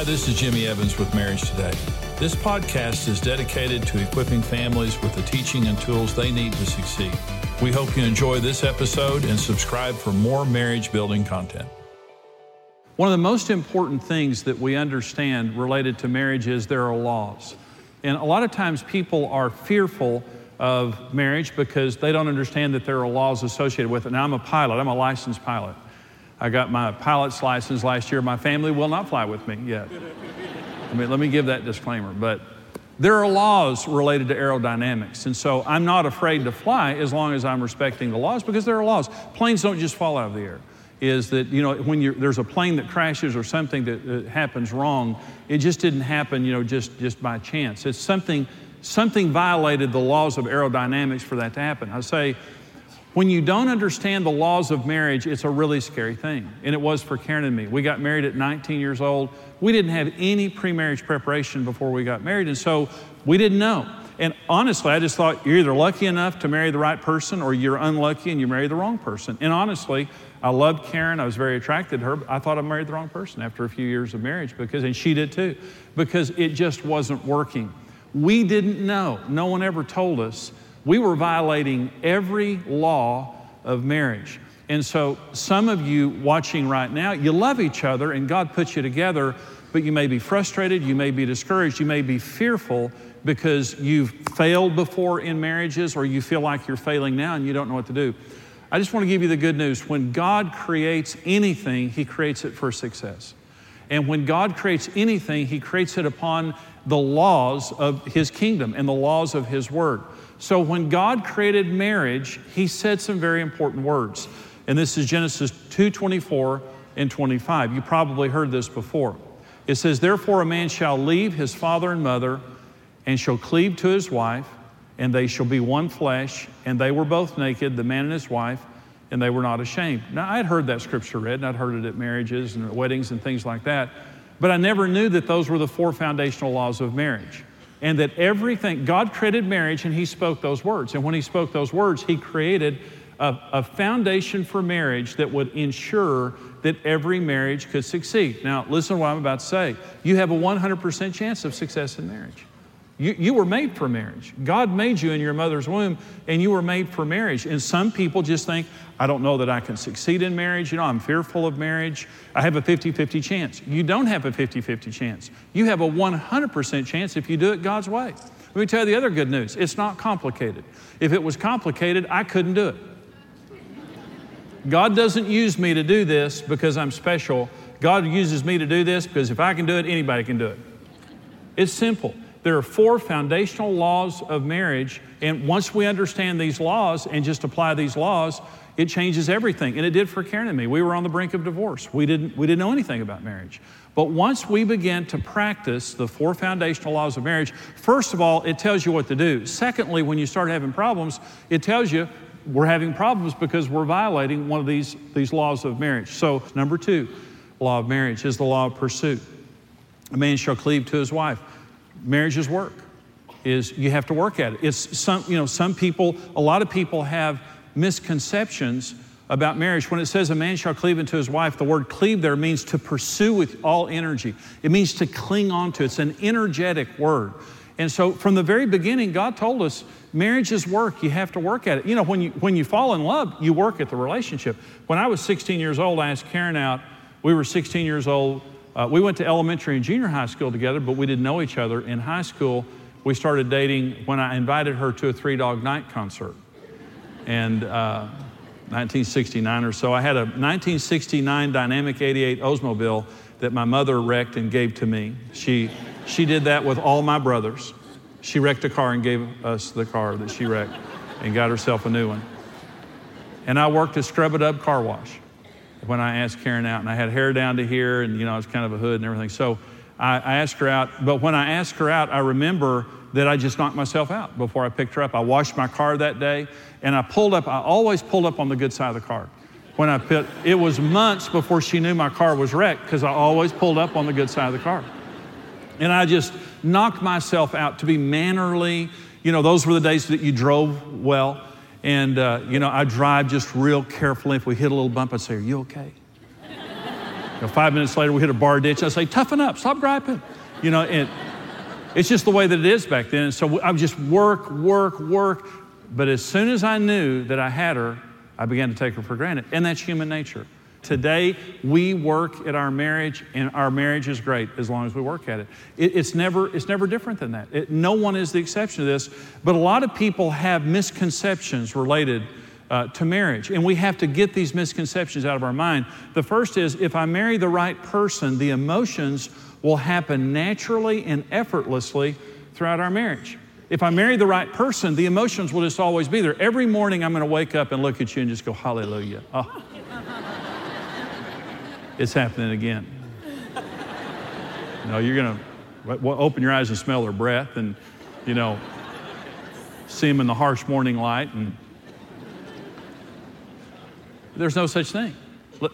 Hi, this is Jimmy Evans with Marriage Today. This podcast is dedicated to equipping families with the teaching and tools they need to succeed. We hope you enjoy this episode and subscribe for more marriage building content. One of the most important things that we understand related to marriage is there are laws. And a lot of times people are fearful of marriage because they don't understand that there are laws associated with it. Now, I'm a pilot, I'm a licensed pilot. I got my pilot's license last year. My family will not fly with me yet. I mean, let me give that disclaimer. But there are laws related to aerodynamics. And so I'm not afraid to fly as long as I'm respecting the laws because there are laws. Planes don't just fall out of the air is that you know when there's a plane that crashes or something that uh, happens wrong it just didn't happen you know just just by chance it's something something violated the laws of aerodynamics for that to happen i say when you don't understand the laws of marriage it's a really scary thing and it was for karen and me we got married at 19 years old we didn't have any pre-marriage preparation before we got married and so we didn't know and honestly, I just thought you're either lucky enough to marry the right person or you're unlucky and you marry the wrong person. And honestly, I loved Karen. I was very attracted to her. I thought I married the wrong person after a few years of marriage because, and she did too, because it just wasn't working. We didn't know. No one ever told us. We were violating every law of marriage. And so, some of you watching right now, you love each other and God puts you together, but you may be frustrated, you may be discouraged, you may be fearful because you've failed before in marriages or you feel like you're failing now and you don't know what to do. I just want to give you the good news. When God creates anything, He creates it for success. And when God creates anything, He creates it upon the laws of His kingdom and the laws of His word. So when God created marriage, He said some very important words. And this is Genesis 2 24 and 25. You probably heard this before. It says, Therefore, a man shall leave his father and mother and shall cleave to his wife and they shall be one flesh. And they were both naked, the man and his wife, and they were not ashamed. Now, I'd heard that scripture read, and I'd heard it at marriages and weddings and things like that, but I never knew that those were the four foundational laws of marriage. And that everything, God created marriage and He spoke those words. And when He spoke those words, He created a, a foundation for marriage that would ensure that every marriage could succeed. Now, listen to what I'm about to say. You have a 100% chance of success in marriage. You, you were made for marriage. God made you in your mother's womb, and you were made for marriage. And some people just think, I don't know that I can succeed in marriage. You know, I'm fearful of marriage. I have a 50 50 chance. You don't have a 50 50 chance. You have a 100% chance if you do it God's way. Let me tell you the other good news it's not complicated. If it was complicated, I couldn't do it. God doesn't use me to do this because I'm special. God uses me to do this because if I can do it, anybody can do it. It's simple. There are four foundational laws of marriage, and once we understand these laws and just apply these laws, it changes everything. And it did for Karen and me. We were on the brink of divorce. We didn't, we didn't know anything about marriage. But once we begin to practice the four foundational laws of marriage, first of all, it tells you what to do. Secondly, when you start having problems, it tells you we're having problems because we're violating one of these, these laws of marriage. So, number two, law of marriage is the law of pursuit. A man shall cleave to his wife marriage is work is you have to work at it. It's some you know some people a lot of people have misconceptions about marriage. When it says a man shall cleave unto his wife the word cleave there means to pursue with all energy. It means to cling on to. It's an energetic word. And so from the very beginning god told us marriage is work. You have to work at it. You know when you when you fall in love you work at the relationship. When i was 16 years old i asked karen out. We were 16 years old uh, we went to elementary and junior high school together, but we didn't know each other. In high school, we started dating when I invited her to a Three Dog Night concert. And uh, 1969 or so, I had a 1969 Dynamic 88 Oldsmobile that my mother wrecked and gave to me. She, she did that with all my brothers. She wrecked a car and gave us the car that she wrecked and got herself a new one. And I worked at Scrub It Up Car Wash when I asked Karen out, and I had hair down to here, and you know, I was kind of a hood and everything. So I, I asked her out, but when I asked her out, I remember that I just knocked myself out before I picked her up. I washed my car that day, and I pulled up. I always pulled up on the good side of the car. When I put, it was months before she knew my car was wrecked because I always pulled up on the good side of the car. And I just knocked myself out to be mannerly. You know, those were the days that you drove well. And, uh, you know, I drive just real carefully. If we hit a little bump, I'd say, Are you okay? know, five minutes later, we hit a bar ditch. I say, toughen up, stop griping. You know, and it's just the way that it is back then. And so I would just work, work, work. But as soon as I knew that I had her, I began to take her for granted. And that's human nature. Today, we work at our marriage, and our marriage is great as long as we work at it. it it's, never, it's never different than that. It, no one is the exception to this, but a lot of people have misconceptions related uh, to marriage, and we have to get these misconceptions out of our mind. The first is if I marry the right person, the emotions will happen naturally and effortlessly throughout our marriage. If I marry the right person, the emotions will just always be there. Every morning I'm going to wake up and look at you and just go, Hallelujah. Oh it's happening again. You know, you're going to open your eyes and smell their breath and, you know, see them in the harsh morning light. And there's no such thing.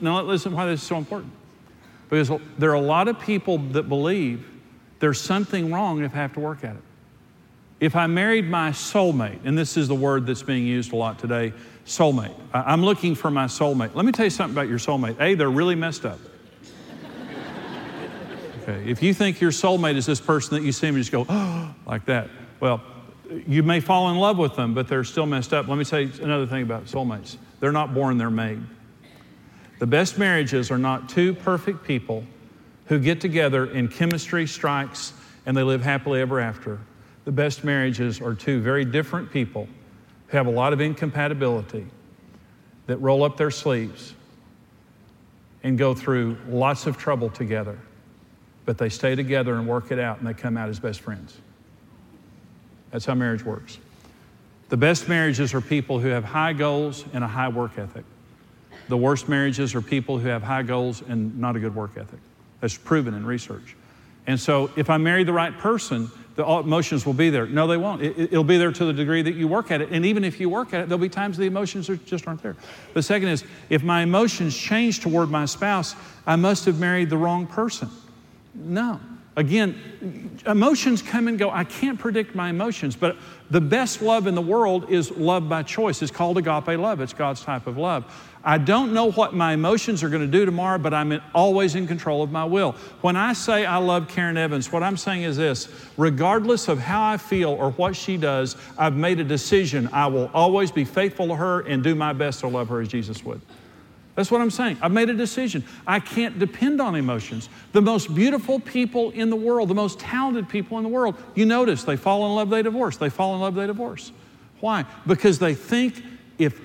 Now, listen why this is so important. Because there are a lot of people that believe there's something wrong if I have to work at it. If I married my soulmate, and this is the word that's being used a lot today, soulmate. I'm looking for my soulmate. Let me tell you something about your soulmate. A, they're really messed up. Okay, if you think your soulmate is this person that you see and you just go, oh, like that, well, you may fall in love with them, but they're still messed up. Let me tell you another thing about soulmates they're not born, they're made. The best marriages are not two perfect people who get together and chemistry strikes and they live happily ever after. The best marriages are two very different people who have a lot of incompatibility that roll up their sleeves and go through lots of trouble together, but they stay together and work it out and they come out as best friends. That's how marriage works. The best marriages are people who have high goals and a high work ethic. The worst marriages are people who have high goals and not a good work ethic. That's proven in research. And so, if I marry the right person, the emotions will be there. No, they won't. It, will be there to the degree that you work at it. And even if you work at it, there'll be times the emotions are, just aren't there. The second is, if my emotions change toward my spouse, I must have married the wrong person. No. Again, emotions come and go. I can't predict my emotions, but the best love in the world is love by choice. It's called agape love, it's God's type of love. I don't know what my emotions are going to do tomorrow, but I'm always in control of my will. When I say I love Karen Evans, what I'm saying is this regardless of how I feel or what she does, I've made a decision. I will always be faithful to her and do my best to love her as Jesus would. That's what I'm saying. I've made a decision. I can't depend on emotions. The most beautiful people in the world, the most talented people in the world, you notice they fall in love, they divorce. They fall in love, they divorce. Why? Because they think if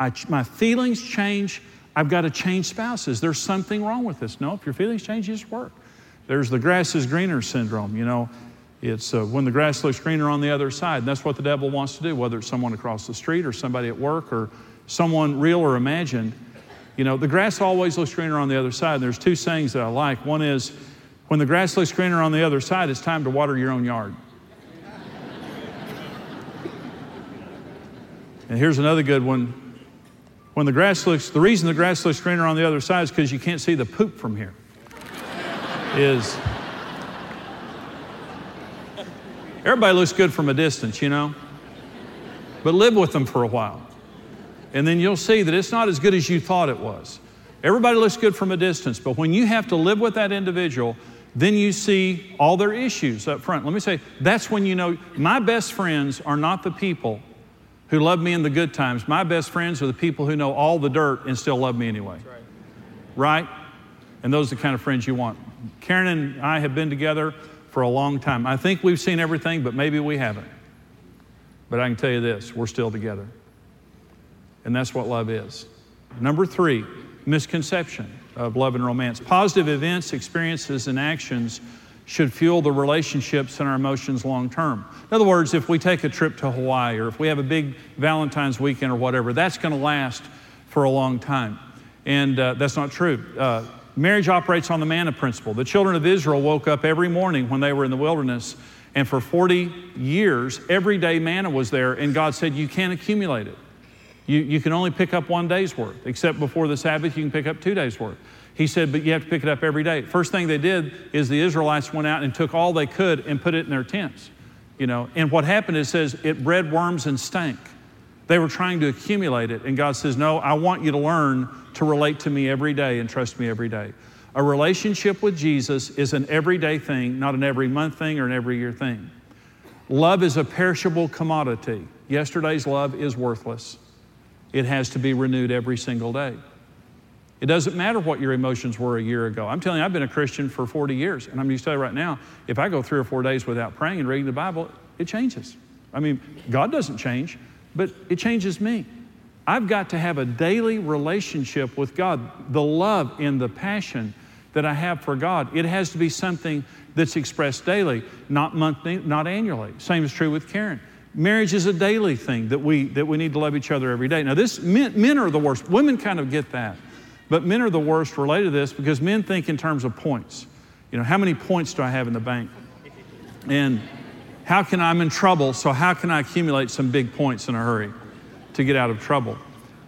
I, my feelings change, I've got to change spouses. There's something wrong with this. No, if your feelings change, you just work. There's the grass is greener syndrome. You know, it's uh, when the grass looks greener on the other side. And that's what the devil wants to do, whether it's someone across the street or somebody at work or someone real or imagined. You know, the grass always looks greener on the other side. And there's two sayings that I like. One is, when the grass looks greener on the other side, it's time to water your own yard. and here's another good one when the grass looks, the reason the grass looks greener on the other side is because you can't see the poop from here. is everybody looks good from a distance, you know? But live with them for a while. And then you'll see that it's not as good as you thought it was. Everybody looks good from a distance, but when you have to live with that individual, then you see all their issues up front. Let me say, that's when you know my best friends are not the people who love me in the good times. My best friends are the people who know all the dirt and still love me anyway. Right. right? And those are the kind of friends you want. Karen and I have been together for a long time. I think we've seen everything, but maybe we haven't. But I can tell you this we're still together. And that's what love is. Number three, misconception of love and romance. Positive events, experiences, and actions should fuel the relationships and our emotions long term. In other words, if we take a trip to Hawaii or if we have a big Valentine's weekend or whatever, that's going to last for a long time. And uh, that's not true. Uh, marriage operates on the manna principle. The children of Israel woke up every morning when they were in the wilderness, and for 40 years, every day manna was there, and God said, You can't accumulate it. You, you can only pick up one day's worth, except before the Sabbath, you can pick up two days' worth. He said, but you have to pick it up every day. First thing they did is the Israelites went out and took all they could and put it in their tents. You know, and what happened is says it bred worms and stank. They were trying to accumulate it, and God says, No, I want you to learn to relate to me every day and trust me every day. A relationship with Jesus is an everyday thing, not an every month thing or an every year thing. Love is a perishable commodity. Yesterday's love is worthless. It has to be renewed every single day. It doesn't matter what your emotions were a year ago. I'm telling you, I've been a Christian for 40 years, and I'm going to tell you right now, if I go three or four days without praying and reading the Bible, it changes. I mean, God doesn't change, but it changes me. I've got to have a daily relationship with God. The love and the passion that I have for God, it has to be something that's expressed daily, not monthly, not annually. Same is true with Karen. Marriage is a daily thing that we, that we need to love each other every day. Now, this men, men are the worst. Women kind of get that. But men are the worst related to this because men think in terms of points. You know, how many points do I have in the bank? And how can I'm in trouble, so how can I accumulate some big points in a hurry to get out of trouble?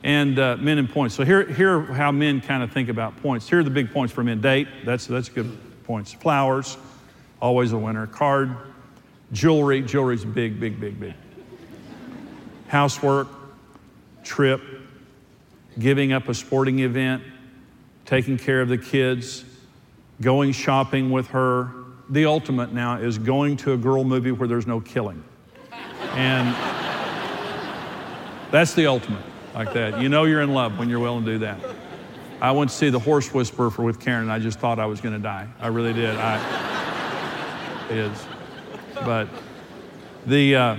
And uh, men and points. So here, here how men kind of think about points. Here are the big points for men. Date, that's, that's good points. Flowers, always a winner. Card, jewelry, jewelry's big, big, big, big. Housework, trip, giving up a sporting event, taking care of the kids, going shopping with her. The ultimate now is going to a girl movie where there's no killing. And that's the ultimate, like that. You know you're in love when you're willing to do that. I went to see The Horse Whisperer with Karen, and I just thought I was going to die. I really did. I, it is. But the, uh,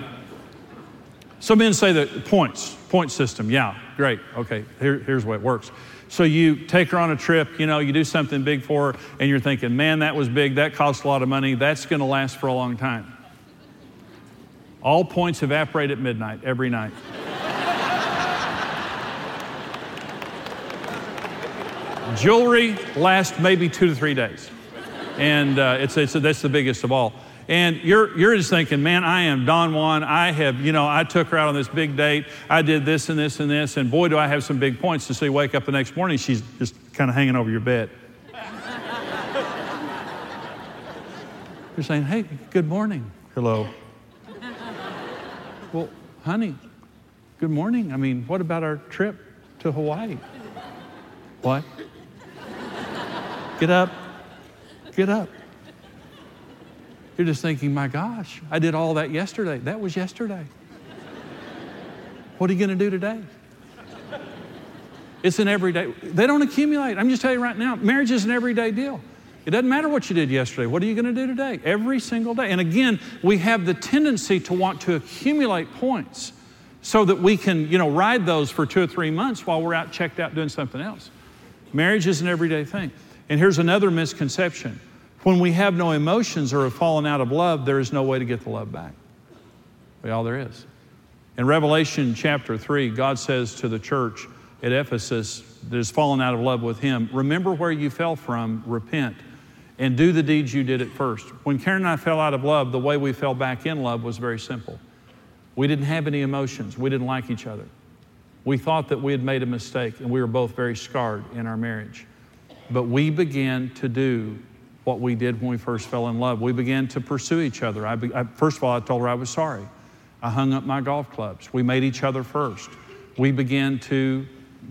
some men say that points, point system, yeah, great, okay, Here, here's it works. So you take her on a trip, you know, you do something big for her, and you're thinking, man, that was big, that cost a lot of money, that's going to last for a long time. All points evaporate at midnight every night. Jewelry lasts maybe two to three days, and uh, it's, it's, that's the biggest of all. And you're, you're just thinking, man, I am Don Juan. I have, you know, I took her out on this big date. I did this and this and this. And boy, do I have some big points to see. Wake up the next morning, she's just kind of hanging over your bed. you're saying, hey, good morning. Hello. well, honey, good morning. I mean, what about our trip to Hawaii? What? Get up. Get up. You're just thinking, my gosh, I did all that yesterday. That was yesterday. What are you going to do today? It's an everyday. They don't accumulate. I'm just telling you right now, marriage is an everyday deal. It doesn't matter what you did yesterday. What are you going to do today? Every single day. And again, we have the tendency to want to accumulate points so that we can, you know, ride those for two or three months while we're out checked out doing something else. Marriage is an everyday thing. And here's another misconception when we have no emotions or have fallen out of love, there is no way to get the love back. But all there is. In Revelation chapter 3, God says to the church at Ephesus that has fallen out of love with Him, remember where you fell from, repent, and do the deeds you did at first. When Karen and I fell out of love, the way we fell back in love was very simple. We didn't have any emotions, we didn't like each other. We thought that we had made a mistake, and we were both very scarred in our marriage. But we began to do what we did when we first fell in love. We began to pursue each other. I, I, first of all, I told her I was sorry. I hung up my golf clubs. We made each other first. We began to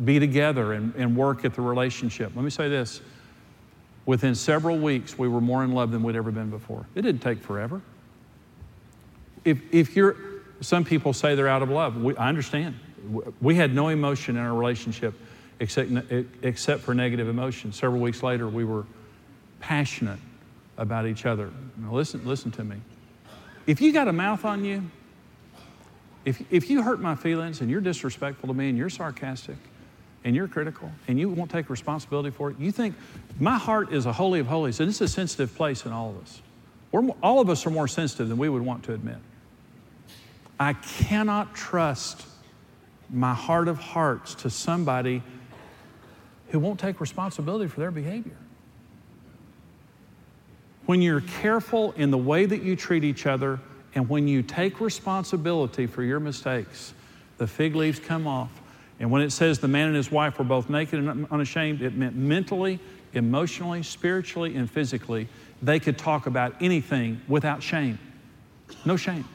be together and, and work at the relationship. Let me say this within several weeks, we were more in love than we'd ever been before. It didn't take forever. If, if you're, some people say they're out of love. We, I understand. We had no emotion in our relationship except, except for negative emotion. Several weeks later, we were passionate about each other. Now listen, listen to me. If you got a mouth on you, if, if you hurt my feelings and you're disrespectful to me and you're sarcastic and you're critical and you won't take responsibility for it, you think my heart is a holy of holies and it's a sensitive place in all of us. We're, all of us are more sensitive than we would want to admit. I cannot trust my heart of hearts to somebody who won't take responsibility for their behavior. When you're careful in the way that you treat each other and when you take responsibility for your mistakes, the fig leaves come off. And when it says the man and his wife were both naked and unashamed, it meant mentally, emotionally, spiritually, and physically, they could talk about anything without shame. No shame.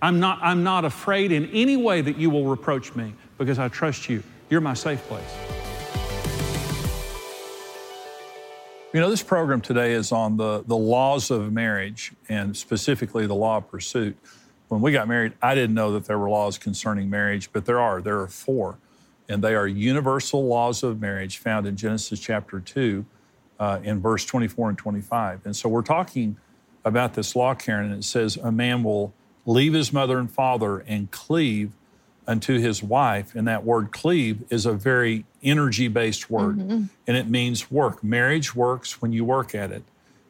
I'm not, I'm not afraid in any way that you will reproach me because I trust you. You're my safe place. You know, this program today is on the, the laws of marriage and specifically the law of pursuit. When we got married, I didn't know that there were laws concerning marriage, but there are. There are four, and they are universal laws of marriage found in Genesis chapter 2 uh, in verse 24 and 25. And so we're talking about this law, Karen, and it says, A man will leave his mother and father and cleave unto his wife. And that word cleave is a very energy based word, mm-hmm. and it means work. Marriage works when you work at it,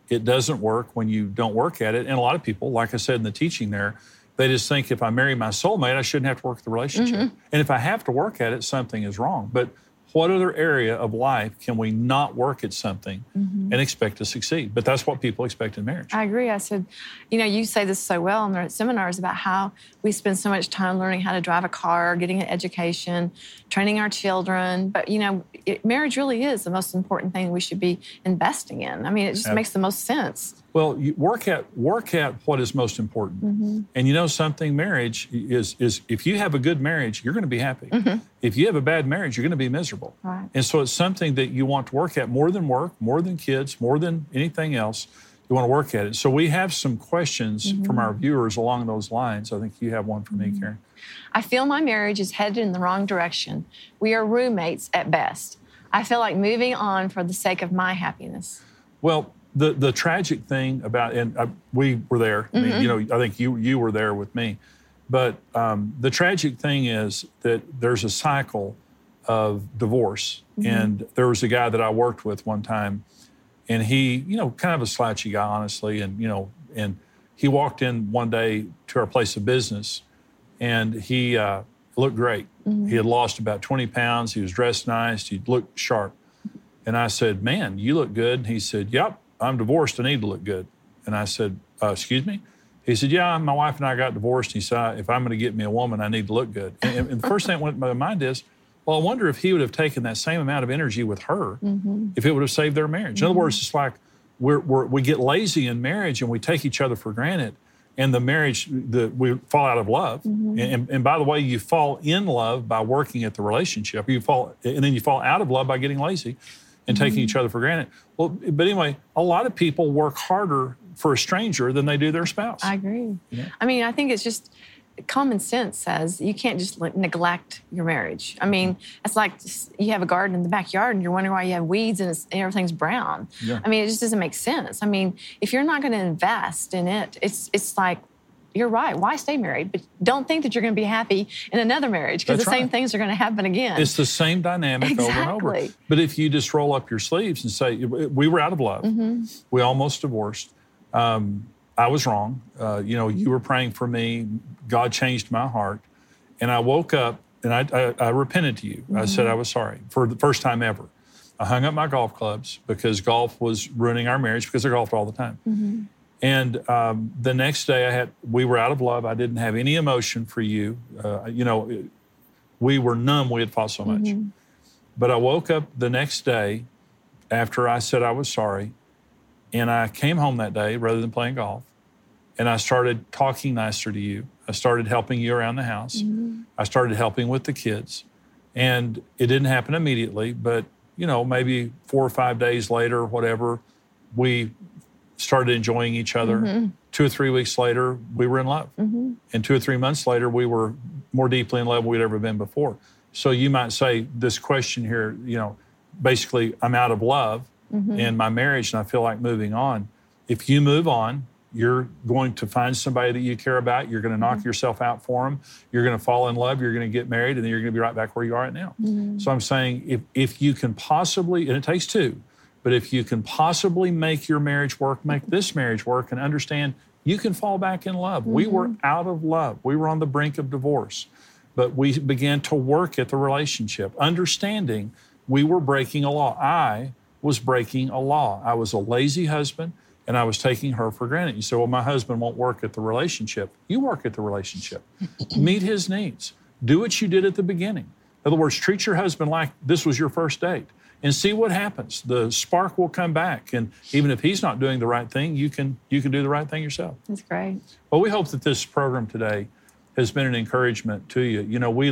it doesn't work when you don't work at it. And a lot of people, like I said in the teaching there, they just think if I marry my soulmate, I shouldn't have to work the relationship. Mm-hmm. And if I have to work at it, something is wrong. But what other area of life can we not work at something mm-hmm. and expect to succeed? But that's what people expect in marriage. I agree. I said, you know, you say this so well in the seminars about how we spend so much time learning how to drive a car, getting an education, training our children. But, you know, it, marriage really is the most important thing we should be investing in. I mean, it just makes the most sense. Well, you work at work at what is most important, mm-hmm. and you know something. Marriage is is if you have a good marriage, you're going to be happy. Mm-hmm. If you have a bad marriage, you're going to be miserable. Right. And so it's something that you want to work at more than work, more than kids, more than anything else. You want to work at it. So we have some questions mm-hmm. from our viewers along those lines. I think you have one for me, mm-hmm. Karen. I feel my marriage is headed in the wrong direction. We are roommates at best. I feel like moving on for the sake of my happiness. Well, the the tragic thing about and uh, we were there. Mm-hmm. I mean, you mm-hmm. know, I think you you were there with me. But um, the tragic thing is that there's a cycle of divorce. Mm-hmm. And there was a guy that I worked with one time, and he, you know, kind of a slouchy guy, honestly, and you know, and he walked in one day to our place of business, and he uh, looked great. Mm-hmm. He had lost about 20 pounds. He was dressed nice. He looked sharp. And I said, "Man, you look good." And he said, "Yep." I'm divorced. I need to look good. And I said, uh, Excuse me? He said, Yeah, my wife and I got divorced. He said, If I'm going to get me a woman, I need to look good. And, and the first thing that went to my mind is, well, I wonder if he would have taken that same amount of energy with her mm-hmm. if it would have saved their marriage. Mm-hmm. In other words, it's like we're, we're, we get lazy in marriage and we take each other for granted. And the marriage, the, we fall out of love. Mm-hmm. And, and, by the way, you fall in love by working at the relationship. You fall, and then you fall out of love by getting lazy and mm-hmm. taking each other for granted. Well, but anyway, a lot of people work harder for a stranger than they do their spouse. I agree. Yeah. I mean, I think it's just common sense says you can't just neglect your marriage. I mean, mm-hmm. it's like you have a garden in the backyard and you're wondering why you have weeds and, and everything's brown. Yeah. I mean, it just doesn't make sense. I mean, if you're not going to invest in it, it's it's like you're right. Why stay married? But don't think that you're going to be happy in another marriage because the same things are going to happen again. It's the same dynamic exactly. over and over. But if you just roll up your sleeves and say, we were out of love, mm-hmm. we almost divorced. Um, I was wrong. Uh, you know, you were praying for me. God changed my heart. And I woke up and I, I, I repented to you. Mm-hmm. I said I was sorry for the first time ever. I hung up my golf clubs because golf was ruining our marriage because I golfed all the time. Mm-hmm. And um, the next day, I had we were out of love. I didn't have any emotion for you. Uh, you know, we were numb. We had fought so much. Mm-hmm. But I woke up the next day after I said I was sorry, and I came home that day rather than playing golf, and I started talking nicer to you. I started helping you around the house. Mm-hmm. I started helping with the kids, and it didn't happen immediately, but you know, maybe four or five days later, whatever, we started enjoying each other. Mm-hmm. Two or three weeks later, we were in love. Mm-hmm. And two or three months later, we were more deeply in love than we'd ever been before. So you might say, this question here, you know, basically, I'm out of love mm-hmm. in my marriage and I feel like moving on. If you move on, you're going to find somebody that you care about. You're going to knock mm-hmm. yourself out for them. You're going to fall in love. You're going to get married, and then you're going to be right back where you are right now. Mm-hmm. So I'm saying, if if you can possibly, and it takes two, but if you can possibly make your marriage work, make this marriage work, and understand you can fall back in love. Mm-hmm. We were mm-hmm. out of love, we were on the brink of divorce, but we began to work at the relationship, understanding we were breaking a law. I was breaking a law. I was a lazy husband and I was taking her for granted. You say, well, my husband won't work at the relationship. You work at the relationship, meet his needs, do what you did at the beginning. In other words, treat your husband like this was your first date and see what happens. The spark will come back, and even if he's not doing the right thing, you can you can do the right thing yourself. That's great. Well, we hope that this program today has been an encouragement to you. You know, we